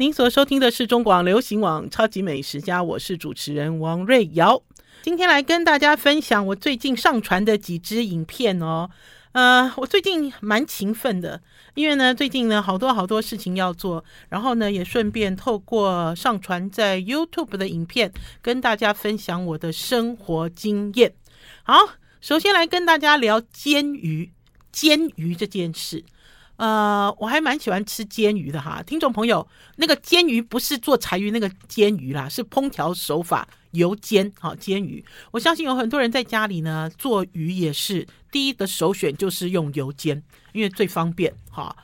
您所收听的是中广流行网《超级美食家》，我是主持人王瑞瑶。今天来跟大家分享我最近上传的几支影片哦。呃，我最近蛮勤奋的，因为呢，最近呢好多好多事情要做，然后呢，也顺便透过上传在 YouTube 的影片，跟大家分享我的生活经验。好，首先来跟大家聊煎鱼，煎鱼这件事。呃，我还蛮喜欢吃煎鱼的哈，听众朋友，那个煎鱼不是做柴鱼那个煎鱼啦，是烹调手法油煎，好煎鱼。我相信有很多人在家里呢做鱼也是第一的首选就是用油煎，因为最方便哈。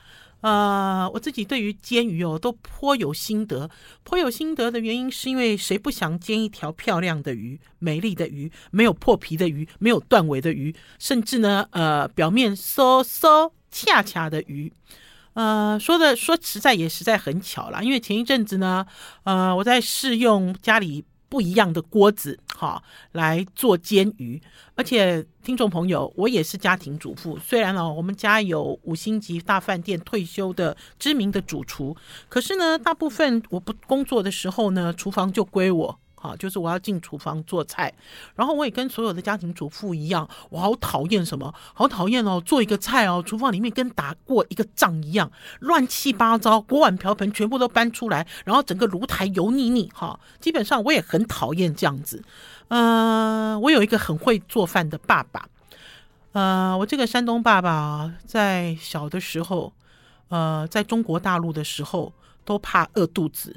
呃，我自己对于煎鱼哦都颇有心得，颇有心得的原因是因为谁不想煎一条漂亮的鱼、美丽的鱼、没有破皮的鱼、没有断尾的鱼，甚至呢，呃，表面酥酥。恰恰的鱼，呃，说的说实在也实在很巧啦，因为前一阵子呢，呃，我在试用家里不一样的锅子，哈，来做煎鱼。而且听众朋友，我也是家庭主妇，虽然哦，我们家有五星级大饭店退休的知名的主厨，可是呢，大部分我不工作的时候呢，厨房就归我。啊，就是我要进厨房做菜，然后我也跟所有的家庭主妇一样，我好讨厌什么？好讨厌哦，做一个菜哦，厨房里面跟打过一个仗一样，乱七八糟，锅碗瓢盆全部都搬出来，然后整个炉台油腻腻。哈，基本上我也很讨厌这样子。呃，我有一个很会做饭的爸爸。呃，我这个山东爸爸在小的时候，呃，在中国大陆的时候都怕饿肚子。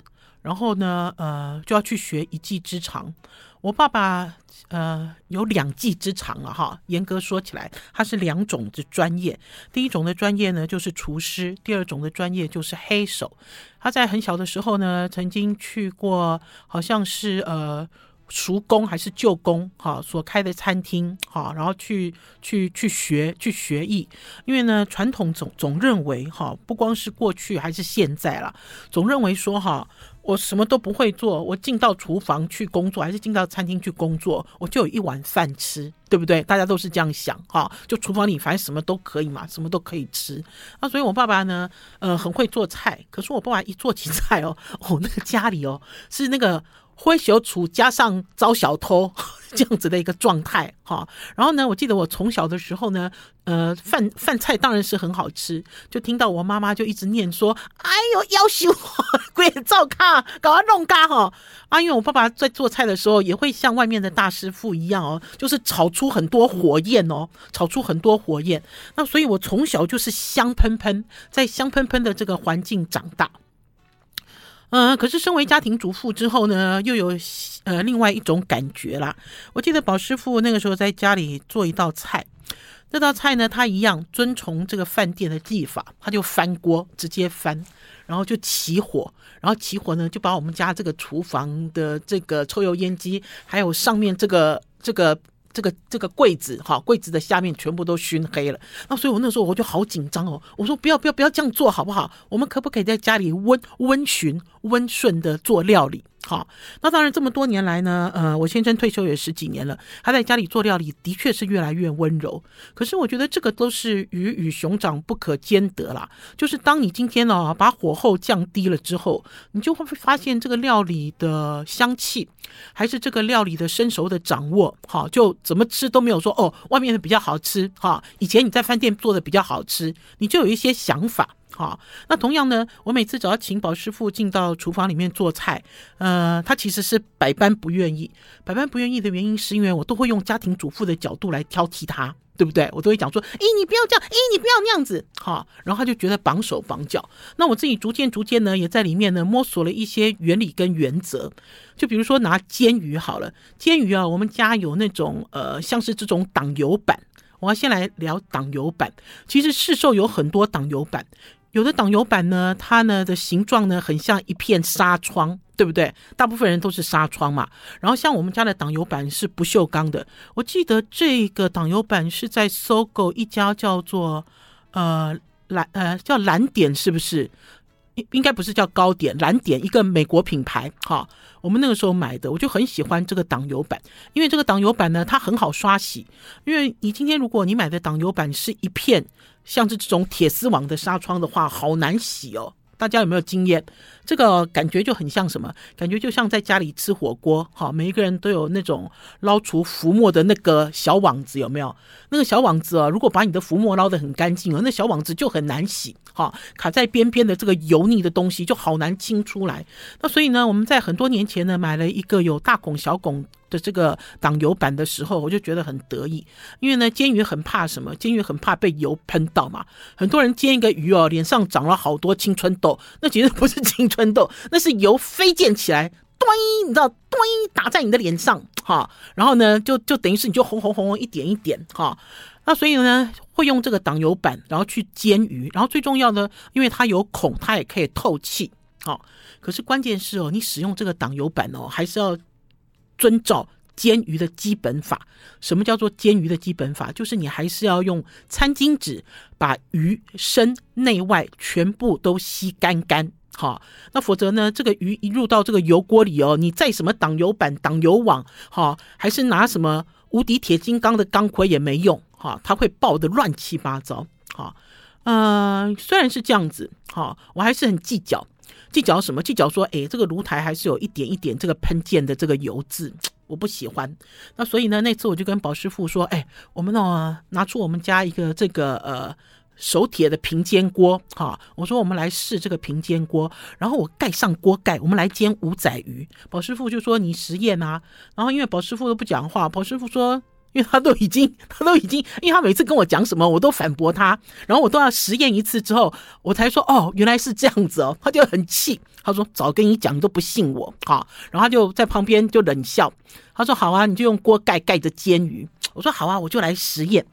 然后呢，呃，就要去学一技之长。我爸爸，呃，有两技之长了哈。严格说起来，他是两种的专业。第一种的专业呢，就是厨师；第二种的专业就是黑手。他在很小的时候呢，曾经去过，好像是呃。叔公还是舅公哈所开的餐厅哈，然后去去去学去学艺，因为呢，传统总总认为哈，不光是过去还是现在啦，总认为说哈，我什么都不会做，我进到厨房去工作，还是进到餐厅去工作，我就有一碗饭吃，对不对？大家都是这样想哈，就厨房里反正什么都可以嘛，什么都可以吃。那所以我爸爸呢，呃，很会做菜，可是我爸爸一做起菜哦，哦，那个家里哦是那个。灰小厨加上招小偷 这样子的一个状态哈，然后呢，我记得我从小的时候呢，呃，饭饭菜当然是很好吃，就听到我妈妈就一直念说：“哎呦，夭寿鬼照看，搞啊弄嘎哈啊！”因为我爸爸在做菜的时候也会像外面的大师傅一样哦，就是炒出很多火焰哦，炒出很多火焰。那所以我从小就是香喷喷，在香喷喷的这个环境长大。嗯，可是身为家庭主妇之后呢，又有呃另外一种感觉啦。我记得宝师傅那个时候在家里做一道菜，这道菜呢，他一样遵从这个饭店的技法，他就翻锅，直接翻，然后就起火，然后起火呢，就把我们家这个厨房的这个抽油烟机，还有上面这个这个。这个这个柜子哈，柜子的下面全部都熏黑了。那所以我那时候我就好紧张哦。我说不要不要不要这样做好不好？我们可不可以在家里温温循温顺的做料理？好，那当然这么多年来呢，呃，我先生退休也十几年了，他在家里做料理的确是越来越温柔。可是我觉得这个都是鱼与熊掌不可兼得啦。就是当你今天呢把火候降低了之后，你就会发现这个料理的香气，还是这个料理的生熟的掌握，好，就怎么吃都没有说哦，外面的比较好吃，哈，以前你在饭店做的比较好吃，你就有一些想法。好，那同样呢，我每次只要请宝师傅进到厨房里面做菜，呃，他其实是百般不愿意。百般不愿意的原因是因为我都会用家庭主妇的角度来挑剔他，对不对？我都会讲说，哎，你不要这样，哎，你不要那样子，好，然后他就觉得绑手绑脚。那我自己逐渐逐渐呢，也在里面呢摸索了一些原理跟原则。就比如说拿煎鱼好了，煎鱼啊，我们家有那种呃，像是这种挡油板。我要先来聊挡油板，其实市售有很多挡油板。有的挡油板呢，它呢的形状呢很像一片纱窗，对不对？大部分人都是纱窗嘛。然后像我们家的挡油板是不锈钢的。我记得这个挡油板是在搜狗一家叫做呃蓝呃叫蓝点，是不是？应该不是叫高点，蓝点一个美国品牌。哈，我们那个时候买的，我就很喜欢这个挡油板，因为这个挡油板呢它很好刷洗。因为你今天如果你买的挡油板是一片。像是这种铁丝网的纱窗的话，好难洗哦，大家有没有经验？这个感觉就很像什么？感觉就像在家里吃火锅，哈，每一个人都有那种捞出浮沫的那个小网子，有没有？那个小网子啊，如果把你的浮沫捞得很干净啊，那小网子就很难洗，哈，卡在边边的这个油腻的东西就好难清出来。那所以呢，我们在很多年前呢，买了一个有大孔小孔的这个挡油板的时候，我就觉得很得意，因为呢，煎鱼很怕什么？煎鱼很怕被油喷到嘛。很多人煎一个鱼哦，脸上长了好多青春痘，那其实不是青春痘，那是油飞溅起来，咚，你知道，咚，打在你的脸上，哈，然后呢，就就等于是你就红红红红一点一点，哈。那所以呢，会用这个挡油板，然后去煎鱼，然后最重要的，因为它有孔，它也可以透气，好。可是关键是哦，你使用这个挡油板哦，还是要。遵照煎鱼的基本法，什么叫做煎鱼的基本法？就是你还是要用餐巾纸把鱼身内外全部都吸干干，好，那否则呢，这个鱼一入到这个油锅里哦，你再什么挡油板、挡油网，好，还是拿什么无敌铁金刚的钢盔也没用，哈，它会爆的乱七八糟，好，呃，虽然是这样子，好，我还是很计较。计较什么？计较说，哎，这个炉台还是有一点一点这个喷溅的这个油渍，我不喜欢。那所以呢，那次我就跟宝师傅说，哎，我们呢拿出我们家一个这个呃手铁的平煎锅，哈，我说我们来试这个平煎锅，然后我盖上锅盖，我们来煎五仔鱼。宝师傅就说你实验啊，然后因为宝师傅都不讲话，宝师傅说。因为他都已经，他都已经，因为他每次跟我讲什么，我都反驳他，然后我都要实验一次之后，我才说哦，原来是这样子哦，他就很气，他说早跟你讲，你都不信我，好，然后他就在旁边就冷笑，他说好啊，你就用锅盖盖着煎鱼，我说好啊，我就来实验，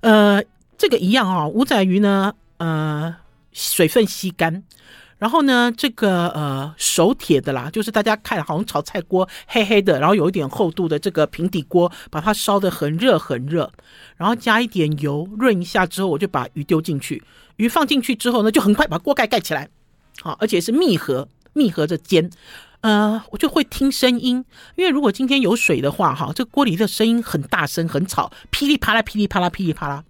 呃，这个一样啊，五仔鱼呢，呃，水分吸干。然后呢，这个呃手铁的啦，就是大家看好像炒菜锅黑黑的，然后有一点厚度的这个平底锅，把它烧得很热很热，然后加一点油润一下之后，我就把鱼丢进去，鱼放进去之后呢，就很快把锅盖盖起来，好，而且是密合密合着煎，呃，我就会听声音，因为如果今天有水的话，哈，这锅里的声音很大声很吵，噼里啪啦噼里啪啦噼里啪啦，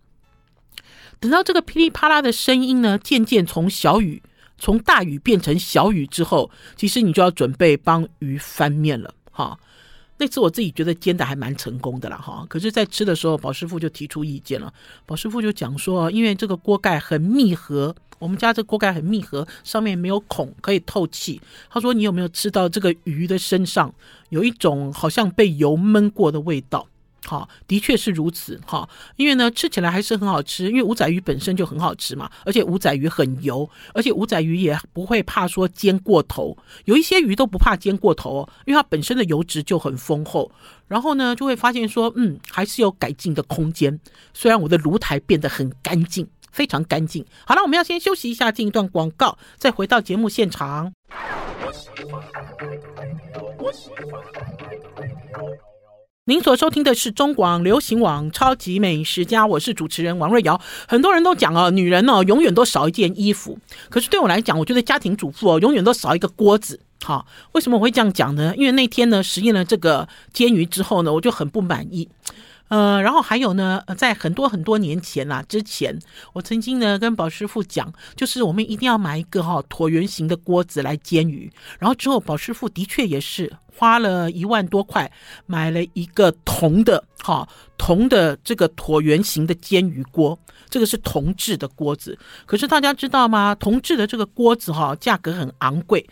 等到这个噼里啪啦的声音呢，渐渐从小雨。从大雨变成小雨之后，其实你就要准备帮鱼翻面了哈。那次我自己觉得煎的还蛮成功的了哈。可是，在吃的时候，宝师傅就提出意见了。宝师傅就讲说，因为这个锅盖很密合，我们家这锅盖很密合，上面没有孔可以透气。他说，你有没有吃到这个鱼的身上有一种好像被油焖过的味道？好，的确是如此哈。因为呢，吃起来还是很好吃，因为五仔鱼本身就很好吃嘛。而且五仔鱼很油，而且五仔鱼也不会怕说煎过头。有一些鱼都不怕煎过头，哦因为它本身的油脂就很丰厚。然后呢，就会发现说，嗯，还是有改进的空间。虽然我的炉台变得很干净，非常干净。好了，我们要先休息一下，进一段广告，再回到节目现场。您所收听的是中广流行网《超级美食家》，我是主持人王瑞瑶。很多人都讲哦，女人呢，永远都少一件衣服。可是对我来讲，我觉得家庭主妇哦，永远都少一个锅子。好，为什么我会这样讲呢？因为那天呢，实验了这个煎鱼之后呢，我就很不满意。呃，然后还有呢，在很多很多年前啦，之前我曾经呢跟宝师傅讲，就是我们一定要买一个哈椭圆形的锅子来煎鱼。然后之后宝师傅的确也是花了一万多块买了一个铜的哈铜的这个椭圆形的煎鱼锅，这个是铜制的锅子。可是大家知道吗？铜制的这个锅子哈价格很昂贵。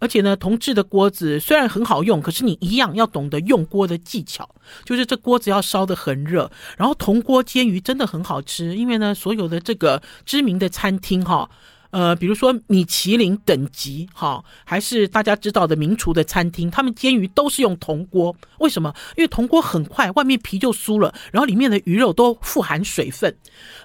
而且呢，铜制的锅子虽然很好用，可是你一样要懂得用锅的技巧，就是这锅子要烧得很热。然后铜锅煎鱼真的很好吃，因为呢，所有的这个知名的餐厅哈。呃，比如说米其林等级哈，还是大家知道的名厨的餐厅，他们煎鱼都是用铜锅。为什么？因为铜锅很快，外面皮就酥了，然后里面的鱼肉都富含水分。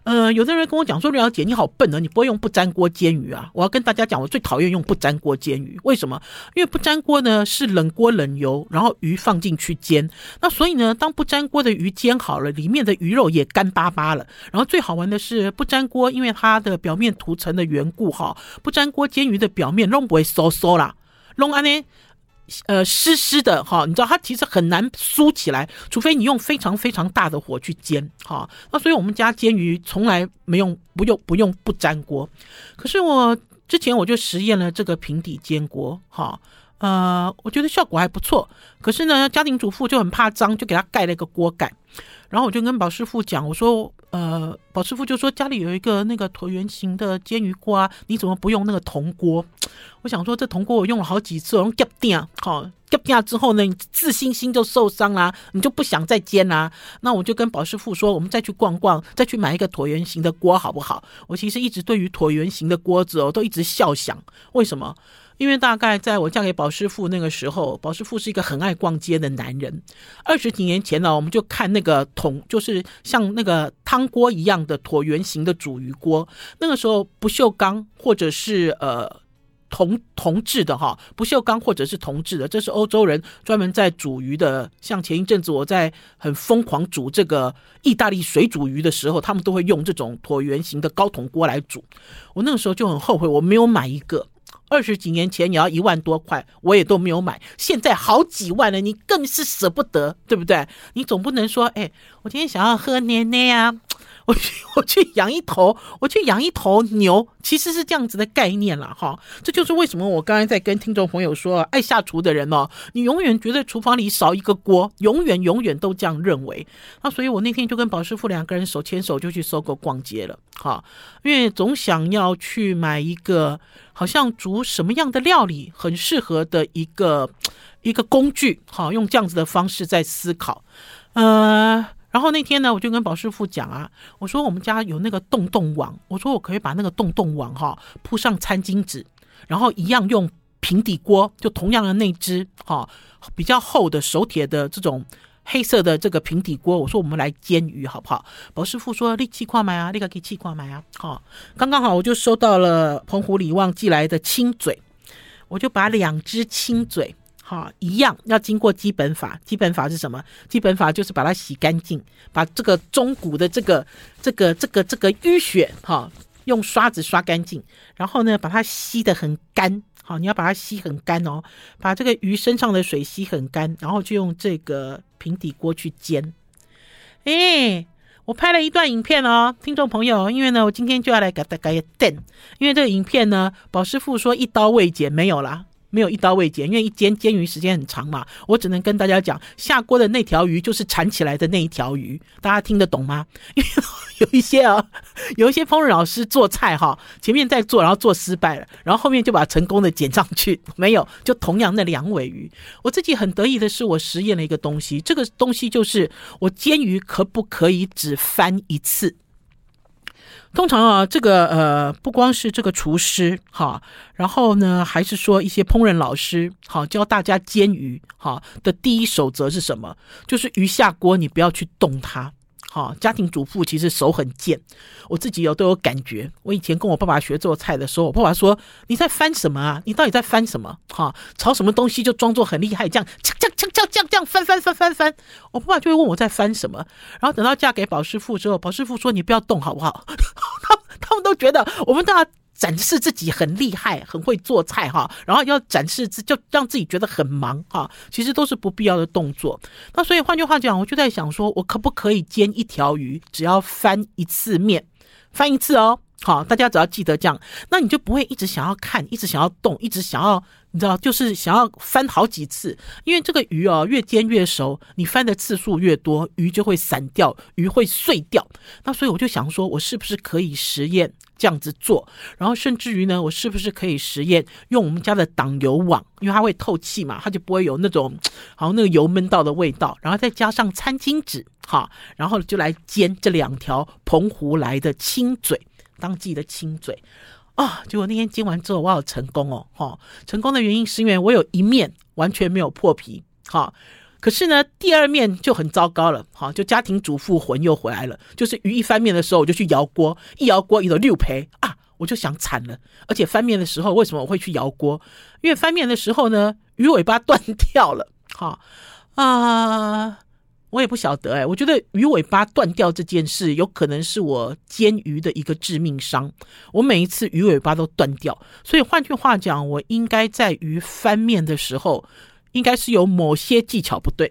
呃，有的人跟我讲说：“瑞瑶姐，你好笨啊，你不会用不粘锅煎鱼啊？”我要跟大家讲，我最讨厌用不粘锅煎鱼。为什么？因为不粘锅呢是冷锅冷油，然后鱼放进去煎。那所以呢，当不粘锅的鱼煎好了，里面的鱼肉也干巴巴了。然后最好玩的是不粘锅，因为它的表面涂层的原故哈，不粘锅煎鱼的表面弄不会酥酥啦，弄安呢，呃湿湿的哈，你知道它其实很难酥起来，除非你用非常非常大的火去煎哈。那所以我们家煎鱼从来没用不用不用不粘锅，可是我之前我就实验了这个平底煎锅，哈，呃，我觉得效果还不错。可是呢，家庭主妇就很怕脏，就给他盖了一个锅盖。然后我就跟宝师傅讲，我说，呃，宝师傅就说家里有一个那个椭圆形的煎鱼锅，你怎么不用那个铜锅？我想说这铜锅我用了好几次，我用夹掉，好夹掉之后呢，你自信心就受伤啦，你就不想再煎啦。那我就跟宝师傅说，我们再去逛逛，再去买一个椭圆形的锅好不好？我其实一直对于椭圆形的锅子哦，都一直笑想，为什么？因为大概在我嫁给宝师傅那个时候，宝师傅是一个很爱逛街的男人。二十几年前呢，我们就看那个铜，就是像那个汤锅一样的椭圆形的煮鱼锅。那个时候不锈钢或者是呃铜铜制的哈，不锈钢或者是铜制的，这是欧洲人专门在煮鱼的。像前一阵子我在很疯狂煮这个意大利水煮鱼的时候，他们都会用这种椭圆形的高筒锅来煮。我那个时候就很后悔，我没有买一个。二十几年前你要一万多块，我也都没有买。现在好几万了，你更是舍不得，对不对？你总不能说，哎，我今天想要喝奶奶啊，我去我去养一头，我去养一头牛，其实是这样子的概念了哈。这就是为什么我刚才在跟听众朋友说，爱下厨的人哦，你永远觉得厨房里少一个锅，永远永远都这样认为。那所以我那天就跟宝师傅两个人手牵手就去搜狗逛街了，哈，因为总想要去买一个。好像煮什么样的料理很适合的一个一个工具，好，用这样子的方式在思考。呃，然后那天呢，我就跟宝师傅讲啊，我说我们家有那个洞洞网，我说我可以把那个洞洞网哈铺上餐巾纸，然后一样用平底锅，就同样的那只哈比较厚的手铁的这种。黑色的这个平底锅，我说我们来煎鱼好不好？宝师傅说你气矿买啊，你个给气矿买啊。好，刚刚好我就收到了澎湖李旺寄来的亲嘴，我就把两只亲嘴，哈，一样要经过基本法。基本法是什么？基本法就是把它洗干净，把这个中骨的这个这个这个这个淤血，哈，用刷子刷干净，然后呢，把它吸得很干。好，你要把它吸很干哦，把这个鱼身上的水吸很干，然后就用这个平底锅去煎。哎，我拍了一段影片哦，听众朋友，因为呢，我今天就要来给大家点，因为这个影片呢，宝师傅说一刀未剪，没有啦。没有一刀未剪，因为一煎煎鱼时间很长嘛。我只能跟大家讲，下锅的那条鱼就是缠起来的那一条鱼，大家听得懂吗？因 为有一些啊，有一些烹饪老师做菜哈，前面在做，然后做失败了，然后后面就把成功的剪上去。没有，就同样的两尾鱼。我自己很得意的是，我实验了一个东西，这个东西就是我煎鱼可不可以只翻一次？通常啊，这个呃，不光是这个厨师哈，然后呢，还是说一些烹饪老师好，教大家煎鱼哈的第一守则是什么？就是鱼下锅你不要去动它。好，家庭主妇其实手很贱，我自己有都有感觉。我以前跟我爸爸学做菜的时候，我爸爸说：“你在翻什么啊？你到底在翻什么？哈，炒什么东西就装作很厉害，这样这样这样这样这样这样翻翻翻翻翻。”我爸爸就会问我在翻什么。然后等到嫁给宝师傅之后，宝师傅说：“你不要动好不好？”他们都觉得我们都要。展示自己很厉害，很会做菜哈，然后要展示自就让自己觉得很忙哈，其实都是不必要的动作。那所以换句话讲，我就在想说，我可不可以煎一条鱼，只要翻一次面，翻一次哦。好，大家只要记得这样，那你就不会一直想要看，一直想要动，一直想要，你知道，就是想要翻好几次。因为这个鱼哦，越煎越熟，你翻的次数越多，鱼就会散掉，鱼会碎掉。那所以我就想说，我是不是可以实验这样子做？然后甚至于呢，我是不是可以实验用我们家的挡油网，因为它会透气嘛，它就不会有那种好像那个油闷到的味道。然后再加上餐巾纸，哈，然后就来煎这两条澎湖来的亲嘴。当自己的亲嘴啊！结果那天煎完之后，我好成功哦！哈，成功的原因是因为我有一面完全没有破皮，哈。可是呢，第二面就很糟糕了，哈，就家庭主妇魂又回来了。就是鱼一翻面的时候，我就去摇锅，一摇锅一个六赔啊！我就想惨了。而且翻面的时候，为什么我会去摇锅？因为翻面的时候呢，鱼尾巴断掉了，哈啊。我也不晓得哎，我觉得鱼尾巴断掉这件事有可能是我煎鱼的一个致命伤。我每一次鱼尾巴都断掉，所以换句话讲，我应该在鱼翻面的时候，应该是有某些技巧不对。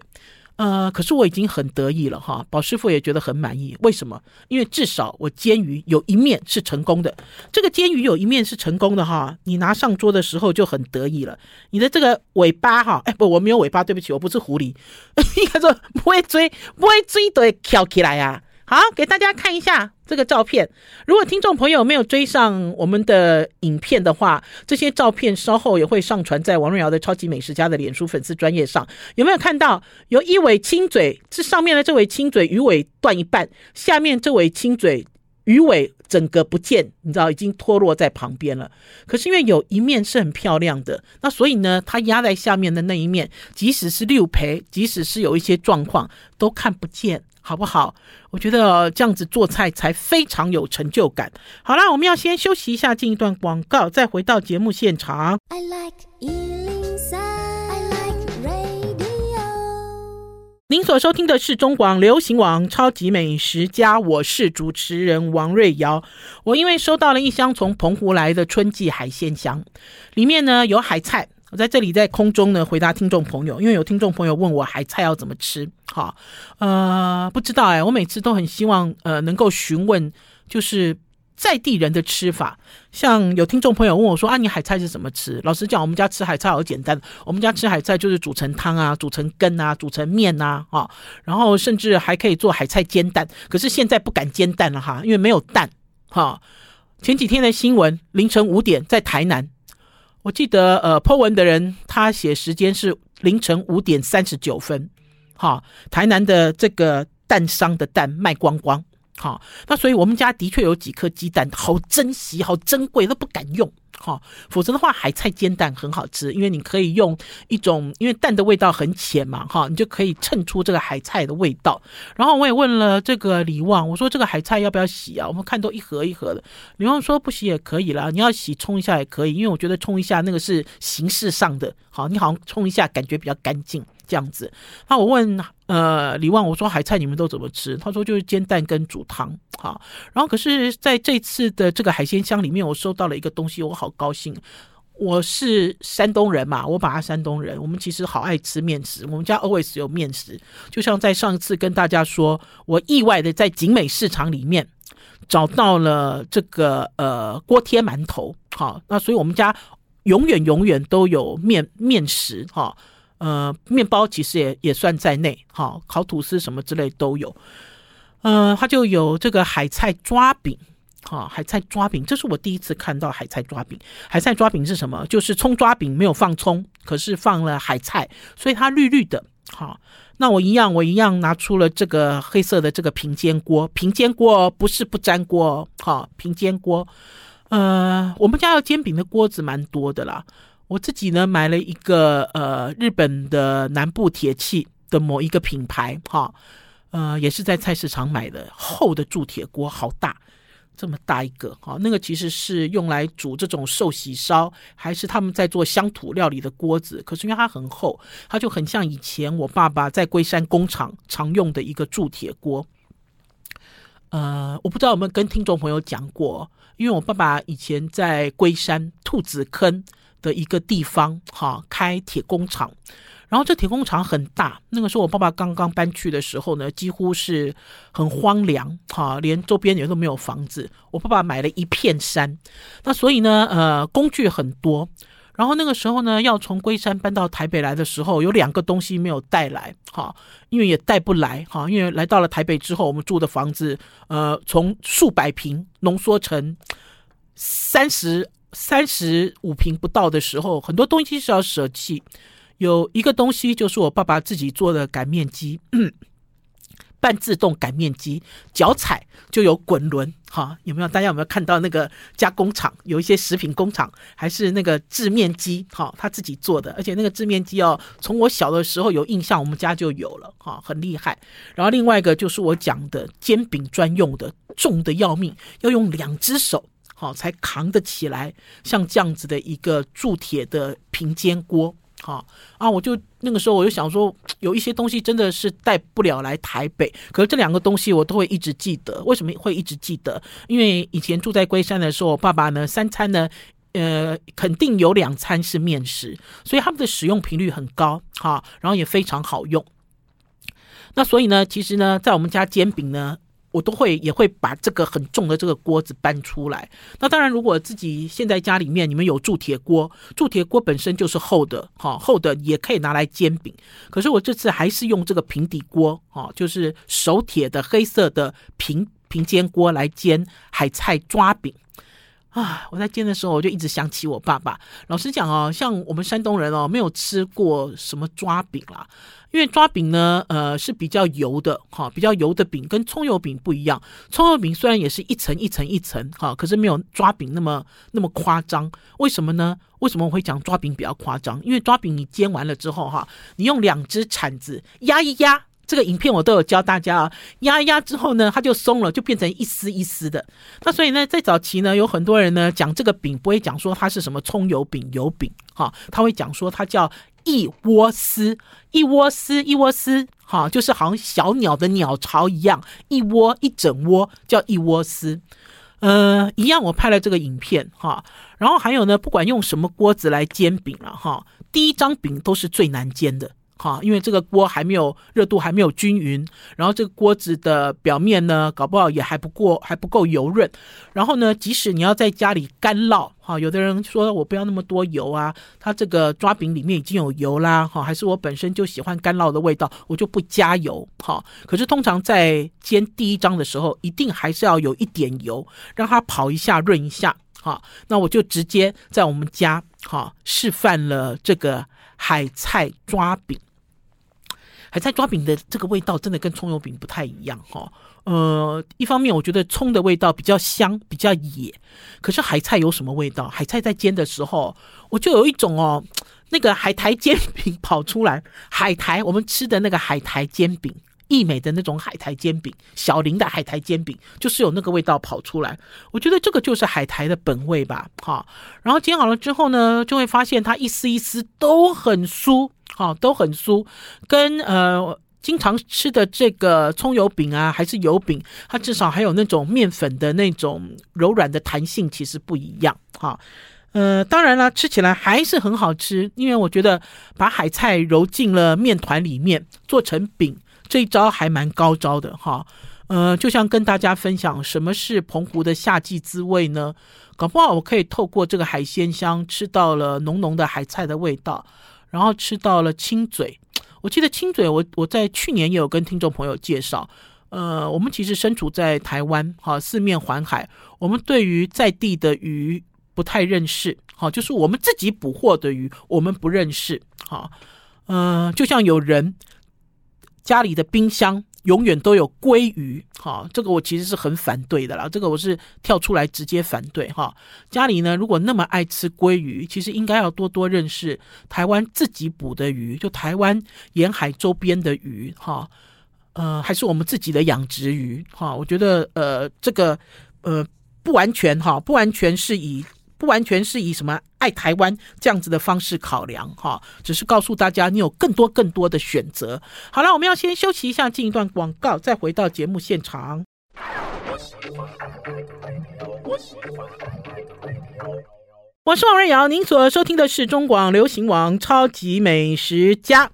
呃，可是我已经很得意了哈，宝师傅也觉得很满意。为什么？因为至少我煎鱼有一面是成功的。这个煎鱼有一面是成功的哈，你拿上桌的时候就很得意了。你的这个尾巴哈，哎不，我没有尾巴，对不起，我不是狐狸。应该说不会追，不会追都会翘起来、啊。好，给大家看一下这个照片。如果听众朋友没有追上我们的影片的话，这些照片稍后也会上传在王瑞瑶的超级美食家的脸书粉丝专页上。有没有看到？有一尾亲嘴，这上面的这尾亲嘴鱼尾断一半，下面这尾亲嘴鱼尾整个不见，你知道已经脱落在旁边了。可是因为有一面是很漂亮的，那所以呢，它压在下面的那一面，即使是六赔，即使是有一些状况，都看不见。好不好？我觉得这样子做菜才非常有成就感。好啦，我们要先休息一下，进一段广告，再回到节目现场。I like 103, I like radio。您所收听的是中广流行网超级美食家，我是主持人王瑞瑶。我因为收到了一箱从澎湖来的春季海鲜箱，里面呢有海菜。我在这里在空中呢回答听众朋友，因为有听众朋友问我海菜要怎么吃，哈，呃，不知道哎，我每次都很希望呃能够询问就是在地人的吃法，像有听众朋友问我说啊，你海菜是怎么吃？老实讲，我们家吃海菜好简单，我们家吃海菜就是煮成汤啊，煮成羹啊，煮成面啊，啊，然后甚至还可以做海菜煎蛋，可是现在不敢煎蛋了哈，因为没有蛋，哈。前几天的新闻，凌晨五点在台南。我记得，呃，po 文的人他写时间是凌晨五点三十九分，好，台南的这个蛋商的蛋卖光光，好，那所以我们家的确有几颗鸡蛋，好珍惜，好珍贵，都不敢用。好，否则的话，海菜煎蛋很好吃，因为你可以用一种，因为蛋的味道很浅嘛，哈，你就可以衬出这个海菜的味道。然后我也问了这个李旺，我说这个海菜要不要洗啊？我们看都一盒一盒的。李旺说不洗也可以啦，你要洗冲一下也可以，因为我觉得冲一下那个是形式上的，好，你好像冲一下感觉比较干净。这样子，那我问呃李旺，我说海菜你们都怎么吃？他说就是煎蛋跟煮汤，好。然后可是在这次的这个海鲜箱里面，我收到了一个东西，我好高兴。我是山东人嘛，我把他山东人，我们其实好爱吃面食，我们家 always 有面食。就像在上一次跟大家说，我意外的在景美市场里面找到了这个呃锅贴馒头，好。那所以我们家永远永远都有面面食，哈。呃，面包其实也也算在内，哈，烤吐司什么之类都有。呃，它就有这个海菜抓饼，哈，海菜抓饼，这是我第一次看到海菜抓饼。海菜抓饼是什么？就是葱抓饼，没有放葱，可是放了海菜，所以它绿绿的。好，那我一样，我一样拿出了这个黑色的这个平煎锅，平煎锅不是不粘锅，好，平煎锅。呃，我们家要煎饼的锅子蛮多的啦。我自己呢买了一个呃日本的南部铁器的某一个品牌哈，呃也是在菜市场买的厚的铸铁锅，好大，这么大一个哈，那个其实是用来煮这种寿喜烧，还是他们在做乡土料理的锅子。可是因为它很厚，它就很像以前我爸爸在龟山工厂常用的一个铸铁锅。呃，我不知道有没有跟听众朋友讲过，因为我爸爸以前在龟山兔子坑。的一个地方，哈，开铁工厂，然后这铁工厂很大。那个时候我爸爸刚刚搬去的时候呢，几乎是很荒凉，哈，连周边也都没有房子。我爸爸买了一片山，那所以呢，呃，工具很多。然后那个时候呢，要从龟山搬到台北来的时候，有两个东西没有带来，哈，因为也带不来，哈，因为来到了台北之后，我们住的房子，呃，从数百平浓缩成三十。三十五平不到的时候，很多东西是要舍弃。有一个东西就是我爸爸自己做的擀面机，半自动擀面机，脚踩就有滚轮。哈，有没有？大家有没有看到那个加工厂？有一些食品工厂还是那个制面机？哈，他自己做的，而且那个制面机哦，从我小的时候有印象，我们家就有了。哈，很厉害。然后另外一个就是我讲的煎饼专用的，重的要命，要用两只手。好，才扛得起来，像这样子的一个铸铁的平煎锅。好啊，我就那个时候我就想说，有一些东西真的是带不了来台北，可是这两个东西我都会一直记得。为什么会一直记得？因为以前住在龟山的时候，我爸爸呢三餐呢，呃，肯定有两餐是面食，所以他们的使用频率很高。好，然后也非常好用。那所以呢，其实呢，在我们家煎饼呢。我都会也会把这个很重的这个锅子搬出来。那当然，如果自己现在家里面你们有铸铁锅，铸铁锅本身就是厚的，哈，厚的也可以拿来煎饼。可是我这次还是用这个平底锅，哈，就是手铁的黑色的平平煎锅来煎海菜抓饼。啊，我在煎的时候我就一直想起我爸爸。老实讲哦，像我们山东人哦，没有吃过什么抓饼啦。因为抓饼呢，呃，是比较油的，哈，比较油的饼，跟葱油饼不一样。葱油饼虽然也是一层一层一层，哈，可是没有抓饼那么那么夸张。为什么呢？为什么我会讲抓饼比较夸张？因为抓饼你煎完了之后，哈，你用两只铲子压一压，这个影片我都有教大家啊，压一压之后呢，它就松了，就变成一丝一丝的。那所以呢，在早期呢，有很多人呢讲这个饼不会讲说它是什么葱油饼、油饼，哈，他会讲说它叫。一窝丝，一窝丝，一窝丝，哈，就是好像小鸟的鸟巢一样，一窝一整窝叫一窝丝，呃，一样。我拍了这个影片，哈，然后还有呢，不管用什么锅子来煎饼了，哈，第一张饼都是最难煎的。哈，因为这个锅还没有热度，还没有均匀，然后这个锅子的表面呢，搞不好也还不过，还不够油润。然后呢，即使你要在家里干烙，哈，有的人说我不要那么多油啊，它这个抓饼里面已经有油啦，哈，还是我本身就喜欢干烙的味道，我就不加油，哈。可是通常在煎第一张的时候，一定还是要有一点油，让它跑一下，润一下，哈。那我就直接在我们家，哈，示范了这个海菜抓饼。海菜抓饼的这个味道真的跟葱油饼不太一样哈，呃，一方面我觉得葱的味道比较香，比较野，可是海菜有什么味道？海菜在煎的时候，我就有一种哦，那个海苔煎饼跑出来，海苔我们吃的那个海苔煎饼，义美的那种海苔煎饼，小林的海苔煎饼，就是有那个味道跑出来。我觉得这个就是海苔的本味吧，哈。然后煎好了之后呢，就会发现它一丝一丝都很酥。好，都很酥，跟呃经常吃的这个葱油饼啊，还是油饼，它至少还有那种面粉的那种柔软的弹性，其实不一样。哈，呃，当然了，吃起来还是很好吃，因为我觉得把海菜揉进了面团里面做成饼，这一招还蛮高招的。哈，呃，就像跟大家分享什么是澎湖的夏季滋味呢？搞不好我可以透过这个海鲜香吃到了浓浓的海菜的味道。然后吃到了亲嘴，我记得亲嘴我，我在去年也有跟听众朋友介绍。呃，我们其实身处在台湾，哈，四面环海，我们对于在地的鱼不太认识，哈，就是我们自己捕获的鱼，我们不认识，哈，呃，就像有人家里的冰箱。永远都有鲑鱼，哈，这个我其实是很反对的啦。这个我是跳出来直接反对，哈。家里呢，如果那么爱吃鲑鱼，其实应该要多多认识台湾自己捕的鱼，就台湾沿海周边的鱼，哈，呃，还是我们自己的养殖鱼，哈。我觉得，呃，这个，呃，不完全，哈，不完全是以。不完全是以什么在台湾这样子的方式考量哈，只是告诉大家你有更多更多的选择。好了，我们要先休息一下，进一段广告，再回到节目现场。我是王瑞瑶，您所收听的是中广流行网《超级美食家》。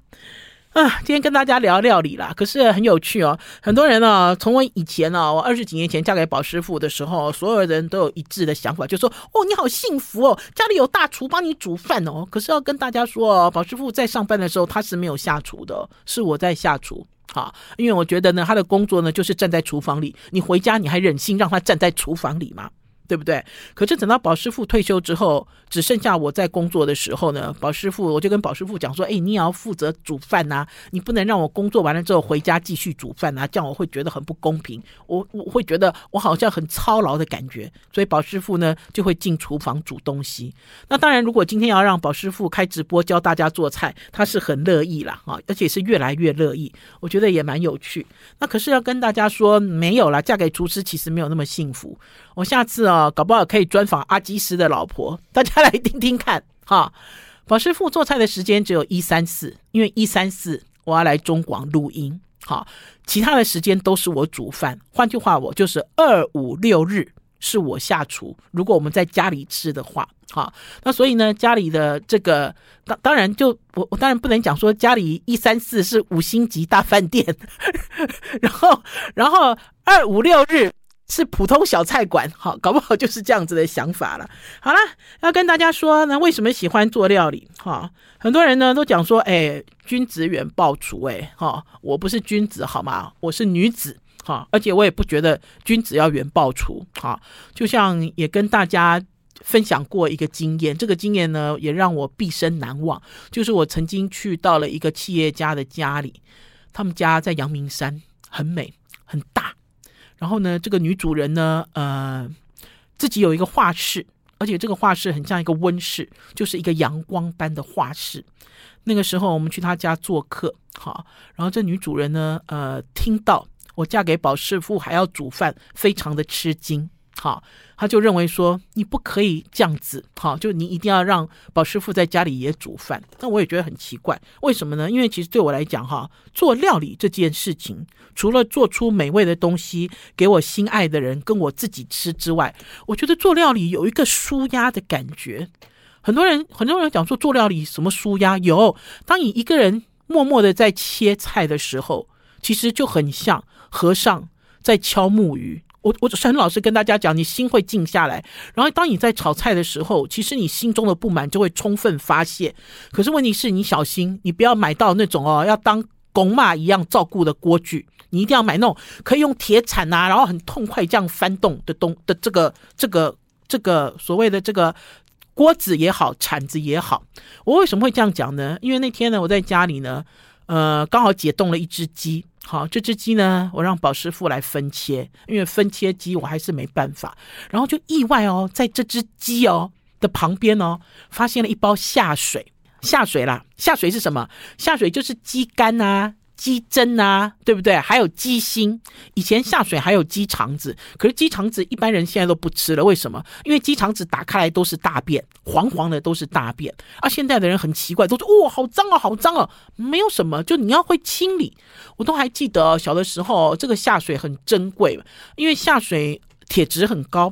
啊，今天跟大家聊料理啦，可是很有趣哦。很多人呢、从我以前呢、我二十几年前嫁给宝师傅的时候，所有人都有一致的想法，就说：“哦，你好幸福哦，家里有大厨帮你煮饭哦。”可是要跟大家说哦，宝师傅在上班的时候他是没有下厨的，是我在下厨。好，因为我觉得呢，他的工作呢就是站在厨房里，你回家你还忍心让他站在厨房里吗？对不对？可是等到宝师傅退休之后，只剩下我在工作的时候呢，宝师傅我就跟宝师傅讲说：“哎，你也要负责煮饭呐，你不能让我工作完了之后回家继续煮饭呐，这样我会觉得很不公平，我我会觉得我好像很操劳的感觉。所以宝师傅呢就会进厨房煮东西。那当然，如果今天要让宝师傅开直播教大家做菜，他是很乐意啦，啊，而且是越来越乐意，我觉得也蛮有趣。那可是要跟大家说，没有啦，嫁给厨师其实没有那么幸福。我下次啊。搞不好可以专访阿基师的老婆，大家来听听看哈。宝师傅做菜的时间只有一三四，因为一三四我要来中广录音，好，其他的时间都是我煮饭。换句话，我就是二五六日是我下厨。如果我们在家里吃的话，好，那所以呢，家里的这个当当然就我我当然不能讲说家里一三四是五星级大饭店，然后然后二五六日。是普通小菜馆，好，搞不好就是这样子的想法了。好了，要跟大家说呢，为什么喜欢做料理？哈，很多人呢都讲说，哎，君子远庖厨，哎，哈，我不是君子，好吗？我是女子，哈，而且我也不觉得君子要远庖厨，哈。就像也跟大家分享过一个经验，这个经验呢也让我毕生难忘，就是我曾经去到了一个企业家的家里，他们家在阳明山，很美，很大。然后呢，这个女主人呢，呃，自己有一个画室，而且这个画室很像一个温室，就是一个阳光般的画室。那个时候我们去她家做客，好，然后这女主人呢，呃，听到我嫁给宝师傅还要煮饭，非常的吃惊。好，他就认为说你不可以这样子，好，就你一定要让宝师傅在家里也煮饭。那我也觉得很奇怪，为什么呢？因为其实对我来讲，哈，做料理这件事情，除了做出美味的东西给我心爱的人跟我自己吃之外，我觉得做料理有一个舒压的感觉。很多人很多人讲说做料理什么舒压？有，当你一个人默默的在切菜的时候，其实就很像和尚在敲木鱼。我我很老实跟大家讲，你心会静下来，然后当你在炒菜的时候，其实你心中的不满就会充分发泄。可是问题是你小心，你不要买到那种哦，要当公妈一样照顾的锅具，你一定要买那种可以用铁铲啊，然后很痛快这样翻动的东的这个这个这个所谓的这个锅子也好，铲子也好。我为什么会这样讲呢？因为那天呢，我在家里呢，呃，刚好解冻了一只鸡。好，这只鸡呢，我让宝师傅来分切，因为分切鸡我还是没办法。然后就意外哦，在这只鸡哦的旁边哦，发现了一包下水，下水啦，下水是什么？下水就是鸡肝啊。鸡胗啊，对不对？还有鸡心。以前下水还有鸡肠子，可是鸡肠子一般人现在都不吃了。为什么？因为鸡肠子打开来都是大便，黄黄的都是大便。啊，现在的人很奇怪，都说哦，好脏哦，好脏哦。没有什么，就你要会清理。我都还记得小的时候，这个下水很珍贵，因为下水铁质很高。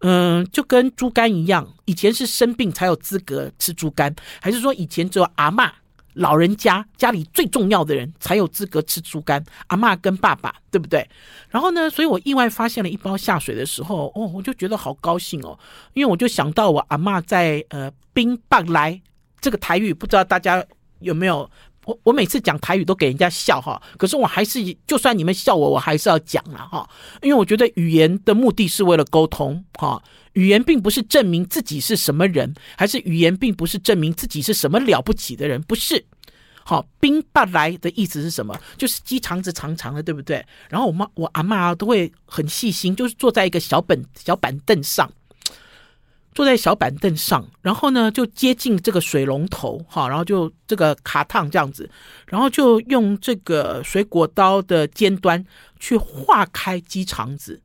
嗯，就跟猪肝一样，以前是生病才有资格吃猪肝，还是说以前只有阿嬷？老人家家里最重要的人才有资格吃猪肝，阿妈跟爸爸，对不对？然后呢，所以我意外发现了一包下水的时候，哦，我就觉得好高兴哦，因为我就想到我阿妈在呃冰棒来这个台语，不知道大家有没有？我我每次讲台语都给人家笑哈，可是我还是就算你们笑我，我还是要讲了哈，因为我觉得语言的目的是为了沟通哈。语言并不是证明自己是什么人，还是语言并不是证明自己是什么了不起的人，不是。好，冰巴来的意思是什么？就是鸡肠子长长的，对不对？然后我妈我阿嬷都会很细心，就是坐在一个小本小板凳上，坐在小板凳上，然后呢就接近这个水龙头，哈，然后就这个卡烫这样子，然后就用这个水果刀的尖端去划开鸡肠子。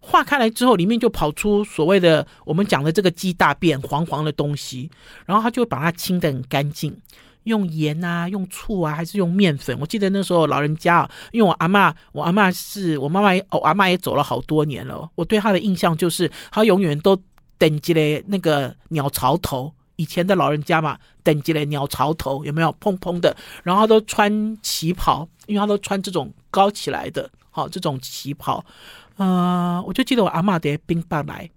划开来之后，里面就跑出所谓的我们讲的这个鸡大便，黄黄的东西，然后他就会把它清得很干净，用盐啊，用醋啊，还是用面粉？我记得那时候老人家，因为我阿嬷，我阿嬷是我妈妈，我阿嬷也走了好多年了，我对她的印象就是她永远都等级的那个鸟巢头，以前的老人家嘛，等级的鸟巢头有没有蓬蓬的？然后都穿旗袍，因为他都穿这种高起来的，好这种旗袍。呃，我就记得我阿嬷的冰棒来，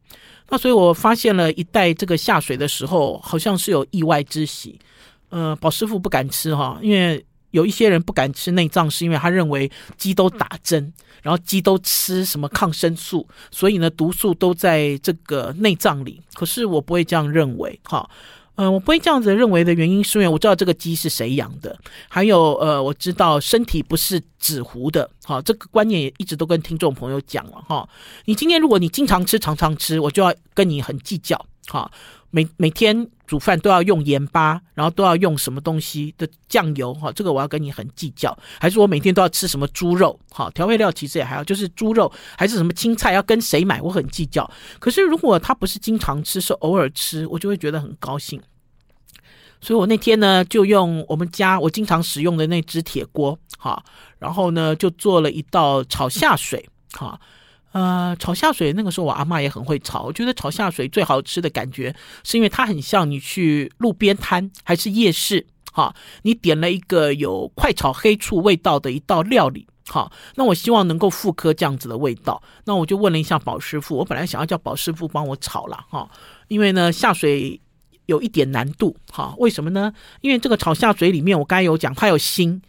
那所以我发现了一袋这个下水的时候，好像是有意外之喜。呃，宝师傅不敢吃哈，因为有一些人不敢吃内脏，是因为他认为鸡都打针，然后鸡都吃什么抗生素，所以呢毒素都在这个内脏里。可是我不会这样认为哈。嗯、我不会这样子认为的原因，是因为我知道这个鸡是谁养的，还有呃，我知道身体不是纸糊的，好，这个观念也一直都跟听众朋友讲了哈。你今天如果你经常吃，常常吃，我就要跟你很计较，哈，每每天煮饭都要用盐巴，然后都要用什么东西的酱油，哈，这个我要跟你很计较，还是我每天都要吃什么猪肉，好，调味料其实也还好，就是猪肉还是什么青菜要跟谁买，我很计较。可是如果他不是经常吃，是偶尔吃，我就会觉得很高兴。所以我那天呢，就用我们家我经常使用的那只铁锅，哈，然后呢，就做了一道炒下水，哈，呃，炒下水那个时候，我阿嬷也很会炒。我觉得炒下水最好吃的感觉，是因为它很像你去路边摊还是夜市，哈，你点了一个有快炒黑醋味道的一道料理，哈，那我希望能够复刻这样子的味道。那我就问了一下宝师傅，我本来想要叫宝师傅帮我炒了，哈，因为呢下水有一点难度，哈，为什么呢？因为这个炒下水里面，我刚才有讲，它有腥。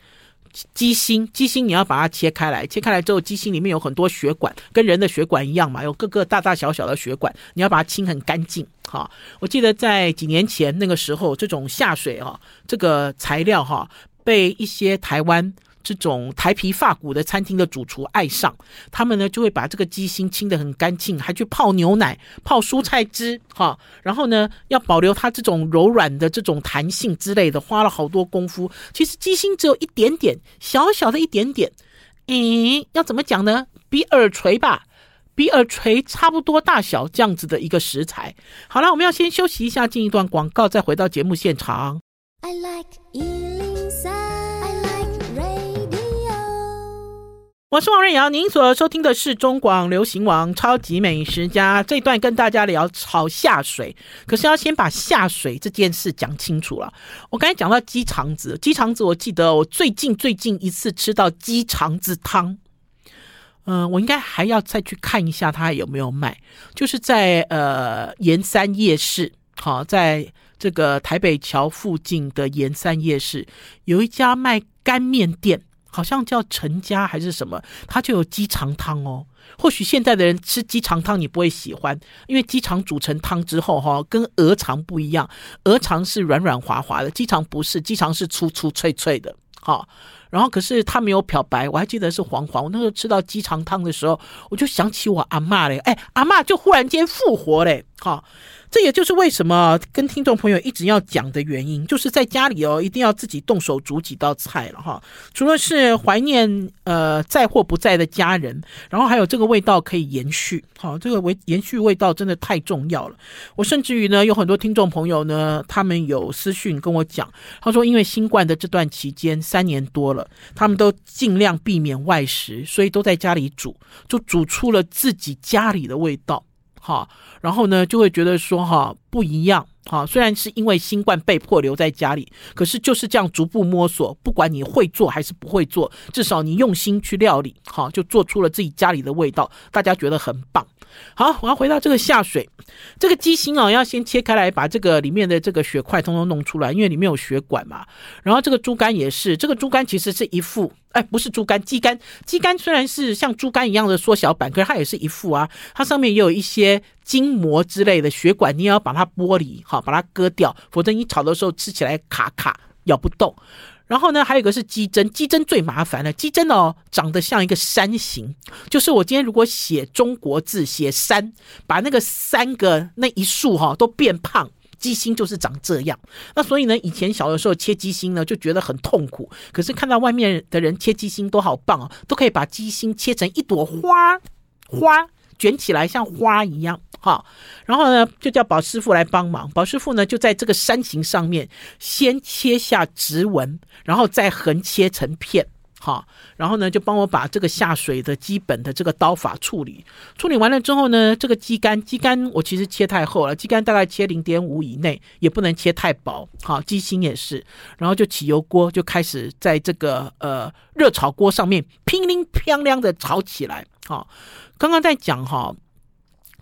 鸡心，鸡心你要把它切开来，切开来之后，鸡心里面有很多血管，跟人的血管一样嘛，有各个大大小小的血管，你要把它清很干净。哈，我记得在几年前那个时候，这种下水哈，这个材料哈，被一些台湾。这种台皮发骨的餐厅的主厨爱上他们呢，就会把这个鸡心清得很干净，还去泡牛奶、泡蔬菜汁，哈，然后呢，要保留它这种柔软的这种弹性之类的，花了好多功夫。其实鸡心只有一点点，小小的一点点，嗯，要怎么讲呢？比耳垂吧，比耳垂差不多大小这样子的一个食材。好了，我们要先休息一下，进一段广告，再回到节目现场。I like 我是王瑞瑶，您所收听的是中广流行网《超级美食家》这段，跟大家聊炒下水。可是要先把下水这件事讲清楚了。我刚才讲到鸡肠子，鸡肠子，我记得我最近最近一次吃到鸡肠子汤，嗯、我应该还要再去看一下它有没有卖。就是在呃盐山夜市，好，在这个台北桥附近的盐山夜市，有一家卖干面店。好像叫陈家还是什么，它就有鸡肠汤哦。或许现在的人吃鸡肠汤你不会喜欢，因为鸡肠煮成汤之后哈，跟鹅肠不一样，鹅肠是软软滑滑的，鸡肠不是，鸡肠是粗粗脆脆的。好，然后可是它没有漂白，我还记得是黄黄。我那时候吃到鸡肠汤的时候，我就想起我阿妈嘞，哎，阿妈就忽然间复活嘞，好。这也就是为什么跟听众朋友一直要讲的原因，就是在家里哦，一定要自己动手煮几道菜了哈。除了是怀念呃在或不在的家人，然后还有这个味道可以延续，好，这个维延续味道真的太重要了。我甚至于呢，有很多听众朋友呢，他们有私讯跟我讲，他说因为新冠的这段期间三年多了，他们都尽量避免外食，所以都在家里煮，就煮出了自己家里的味道。哈，然后呢，就会觉得说哈不一样。哈，虽然是因为新冠被迫留在家里，可是就是这样逐步摸索。不管你会做还是不会做，至少你用心去料理，哈，就做出了自己家里的味道，大家觉得很棒。好，我要回到这个下水，这个鸡心哦，要先切开来，把这个里面的这个血块通通弄出来，因为里面有血管嘛。然后这个猪肝也是，这个猪肝其实是一副，哎，不是猪肝，鸡肝。鸡肝虽然是像猪肝一样的缩小版，可是它也是一副啊，它上面也有一些筋膜之类的血管，你也要把它剥离，好，把它割掉，否则你炒的时候吃起来卡卡，咬不动。然后呢，还有一个是鸡胗，鸡胗最麻烦了。鸡胗哦，长得像一个山形，就是我今天如果写中国字写山，把那个三个那一竖哈都变胖，鸡心就是长这样。那所以呢，以前小的时候切鸡心呢就觉得很痛苦，可是看到外面的人切鸡心都好棒哦，都可以把鸡心切成一朵花花。卷起来像花一样，哈，然后呢，就叫宝师傅来帮忙。宝师傅呢，就在这个山形上面先切下直纹，然后再横切成片，哈，然后呢，就帮我把这个下水的基本的这个刀法处理。处理完了之后呢，这个鸡肝，鸡肝我其实切太厚了，鸡肝大概切零点五以内，也不能切太薄，好，鸡心也是。然后就起油锅，就开始在这个呃热炒锅上面乒铃乓啷的炒起来，好。刚刚在讲哈，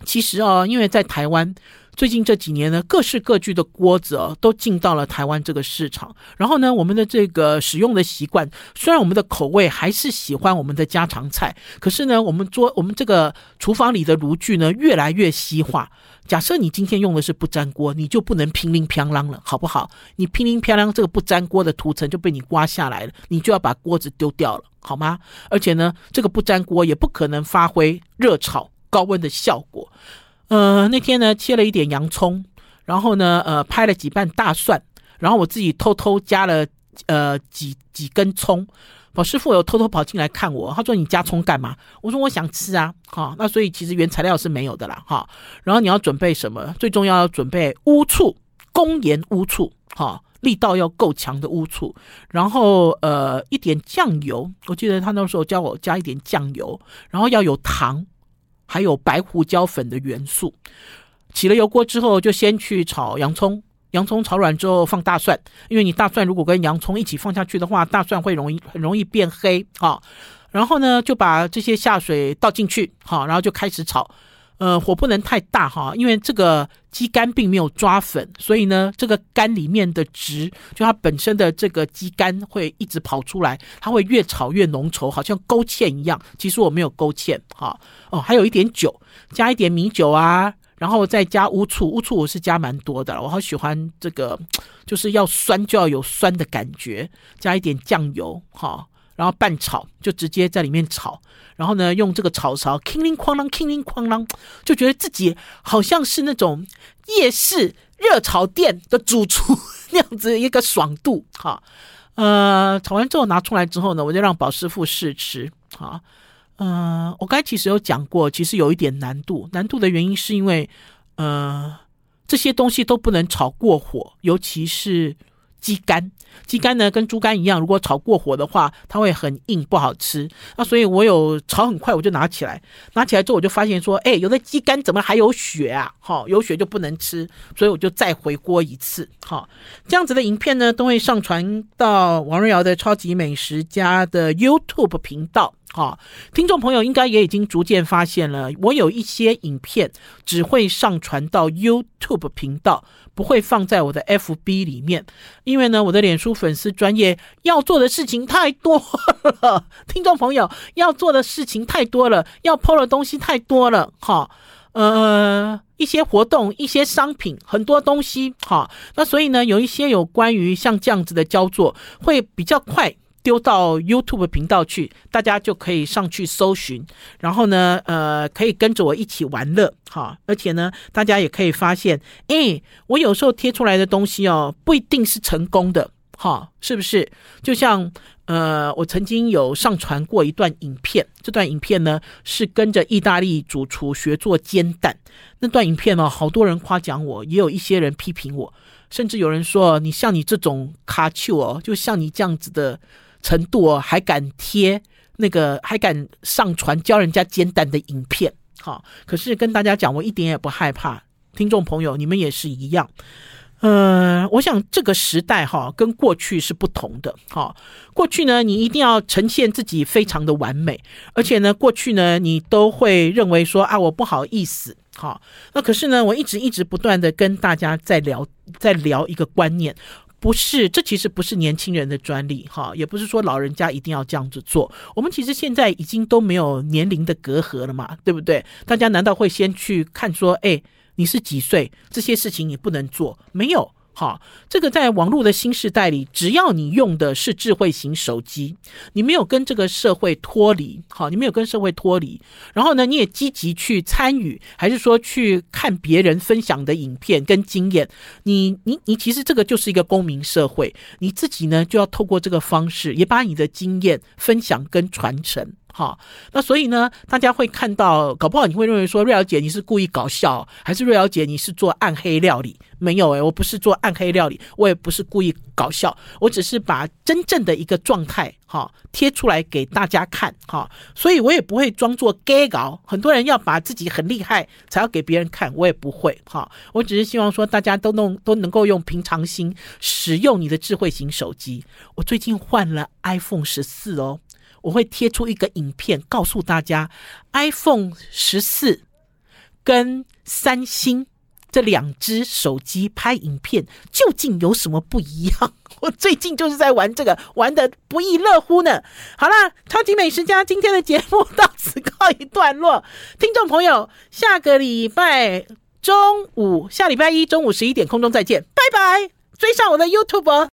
其实啊，因为在台湾最近这几年呢，各式各具的锅子哦，都进到了台湾这个市场。然后呢，我们的这个使用的习惯，虽然我们的口味还是喜欢我们的家常菜，可是呢，我们做我们这个厨房里的炉具呢，越来越西化。假设你今天用的是不粘锅，你就不能乒铃乓啷了，好不好？你乒铃乓啷，这个不粘锅的涂层就被你刮下来了，你就要把锅子丢掉了。好吗？而且呢，这个不粘锅也不可能发挥热炒高温的效果。呃，那天呢，切了一点洋葱，然后呢，呃，拍了几瓣大蒜，然后我自己偷偷加了呃几几根葱。宝师傅有偷偷跑进来看我，他说：“你加葱干嘛？”我说：“我想吃啊。”哈，那所以其实原材料是没有的啦。哈，然后你要准备什么？最重要要准备乌醋，工盐乌醋。哈。力道要够强的乌醋，然后呃一点酱油，我记得他那时候教我加一点酱油，然后要有糖，还有白胡椒粉的元素。起了油锅之后，就先去炒洋葱，洋葱炒软之后放大蒜，因为你大蒜如果跟洋葱一起放下去的话，大蒜会容易很容易变黑啊。然后呢，就把这些下水倒进去，好，然后就开始炒。呃，火不能太大哈，因为这个鸡肝并没有抓粉，所以呢，这个肝里面的汁，就它本身的这个鸡肝会一直跑出来，它会越炒越浓稠，好像勾芡一样。其实我没有勾芡哈，哦，还有一点酒，加一点米酒啊，然后再加乌醋，乌醋我是加蛮多的，我好喜欢这个，就是要酸就要有酸的感觉，加一点酱油哈。然后拌炒，就直接在里面炒，然后呢，用这个炒勺，哐啷哐啷，叮铃哐啷，就觉得自己好像是那种夜市热炒店的主厨那样子一个爽度。哈，呃，炒完之后拿出来之后呢，我就让宝师傅试吃。哈，呃，我刚才其实有讲过，其实有一点难度，难度的原因是因为，呃，这些东西都不能炒过火，尤其是。鸡肝，鸡肝呢跟猪肝一样，如果炒过火的话，它会很硬，不好吃。那所以我有炒很快，我就拿起来，拿起来之后我就发现说，哎，有的鸡肝怎么还有血啊？好，有血就不能吃，所以我就再回锅一次。好，这样子的影片呢，都会上传到王瑞瑶的超级美食家的 YouTube 频道。好，听众朋友应该也已经逐渐发现了，我有一些影片只会上传到 YouTube 频道，不会放在我的 FB 里面，因为呢，我的脸书粉丝专业要做的事情太多了，听众朋友要做的事情太多了，要 PO 的东西太多了，哈，呃，一些活动、一些商品，很多东西，哈，那所以呢，有一些有关于像这样子的焦作，会比较快。丢到 YouTube 频道去，大家就可以上去搜寻，然后呢，呃，可以跟着我一起玩乐，哈，而且呢，大家也可以发现，诶，我有时候贴出来的东西哦，不一定是成功的，哈，是不是？就像，呃，我曾经有上传过一段影片，这段影片呢是跟着意大利主厨学做煎蛋，那段影片呢，好多人夸奖我，也有一些人批评我，甚至有人说，你像你这种卡丘哦，就像你这样子的。程度哦，还敢贴那个，还敢上传教人家煎蛋的影片，好，可是跟大家讲，我一点也不害怕。听众朋友，你们也是一样。呃，我想这个时代哈，跟过去是不同的。哈，过去呢，你一定要呈现自己非常的完美，而且呢，过去呢，你都会认为说啊，我不好意思。好，那可是呢，我一直一直不断的跟大家在聊，在聊一个观念。不是，这其实不是年轻人的专利，哈，也不是说老人家一定要这样子做。我们其实现在已经都没有年龄的隔阂了嘛，对不对？大家难道会先去看说，哎，你是几岁？这些事情你不能做，没有。好，这个在网络的新时代里，只要你用的是智慧型手机，你没有跟这个社会脱离，好，你没有跟社会脱离，然后呢，你也积极去参与，还是说去看别人分享的影片跟经验，你你你其实这个就是一个公民社会，你自己呢就要透过这个方式，也把你的经验分享跟传承。好，那所以呢，大家会看到，搞不好你会认为说，瑞瑶姐你是故意搞笑，还是瑞瑶姐你是做暗黑料理？没有诶，我不是做暗黑料理，我也不是故意搞笑，我只是把真正的一个状态哈贴出来给大家看哈，所以我也不会装作 gay 搞。很多人要把自己很厉害才要给别人看，我也不会哈，我只是希望说大家都弄都能够用平常心使用你的智慧型手机。我最近换了 iPhone 十四哦。我会贴出一个影片，告诉大家 iPhone 十四跟三星这两只手机拍影片究竟有什么不一样？我最近就是在玩这个，玩得不亦乐乎呢。好啦，超级美食家今天的节目到此告一段落。听众朋友，下个礼拜中午，下礼拜一中午十一点空中再见，拜拜！追上我的 YouTube。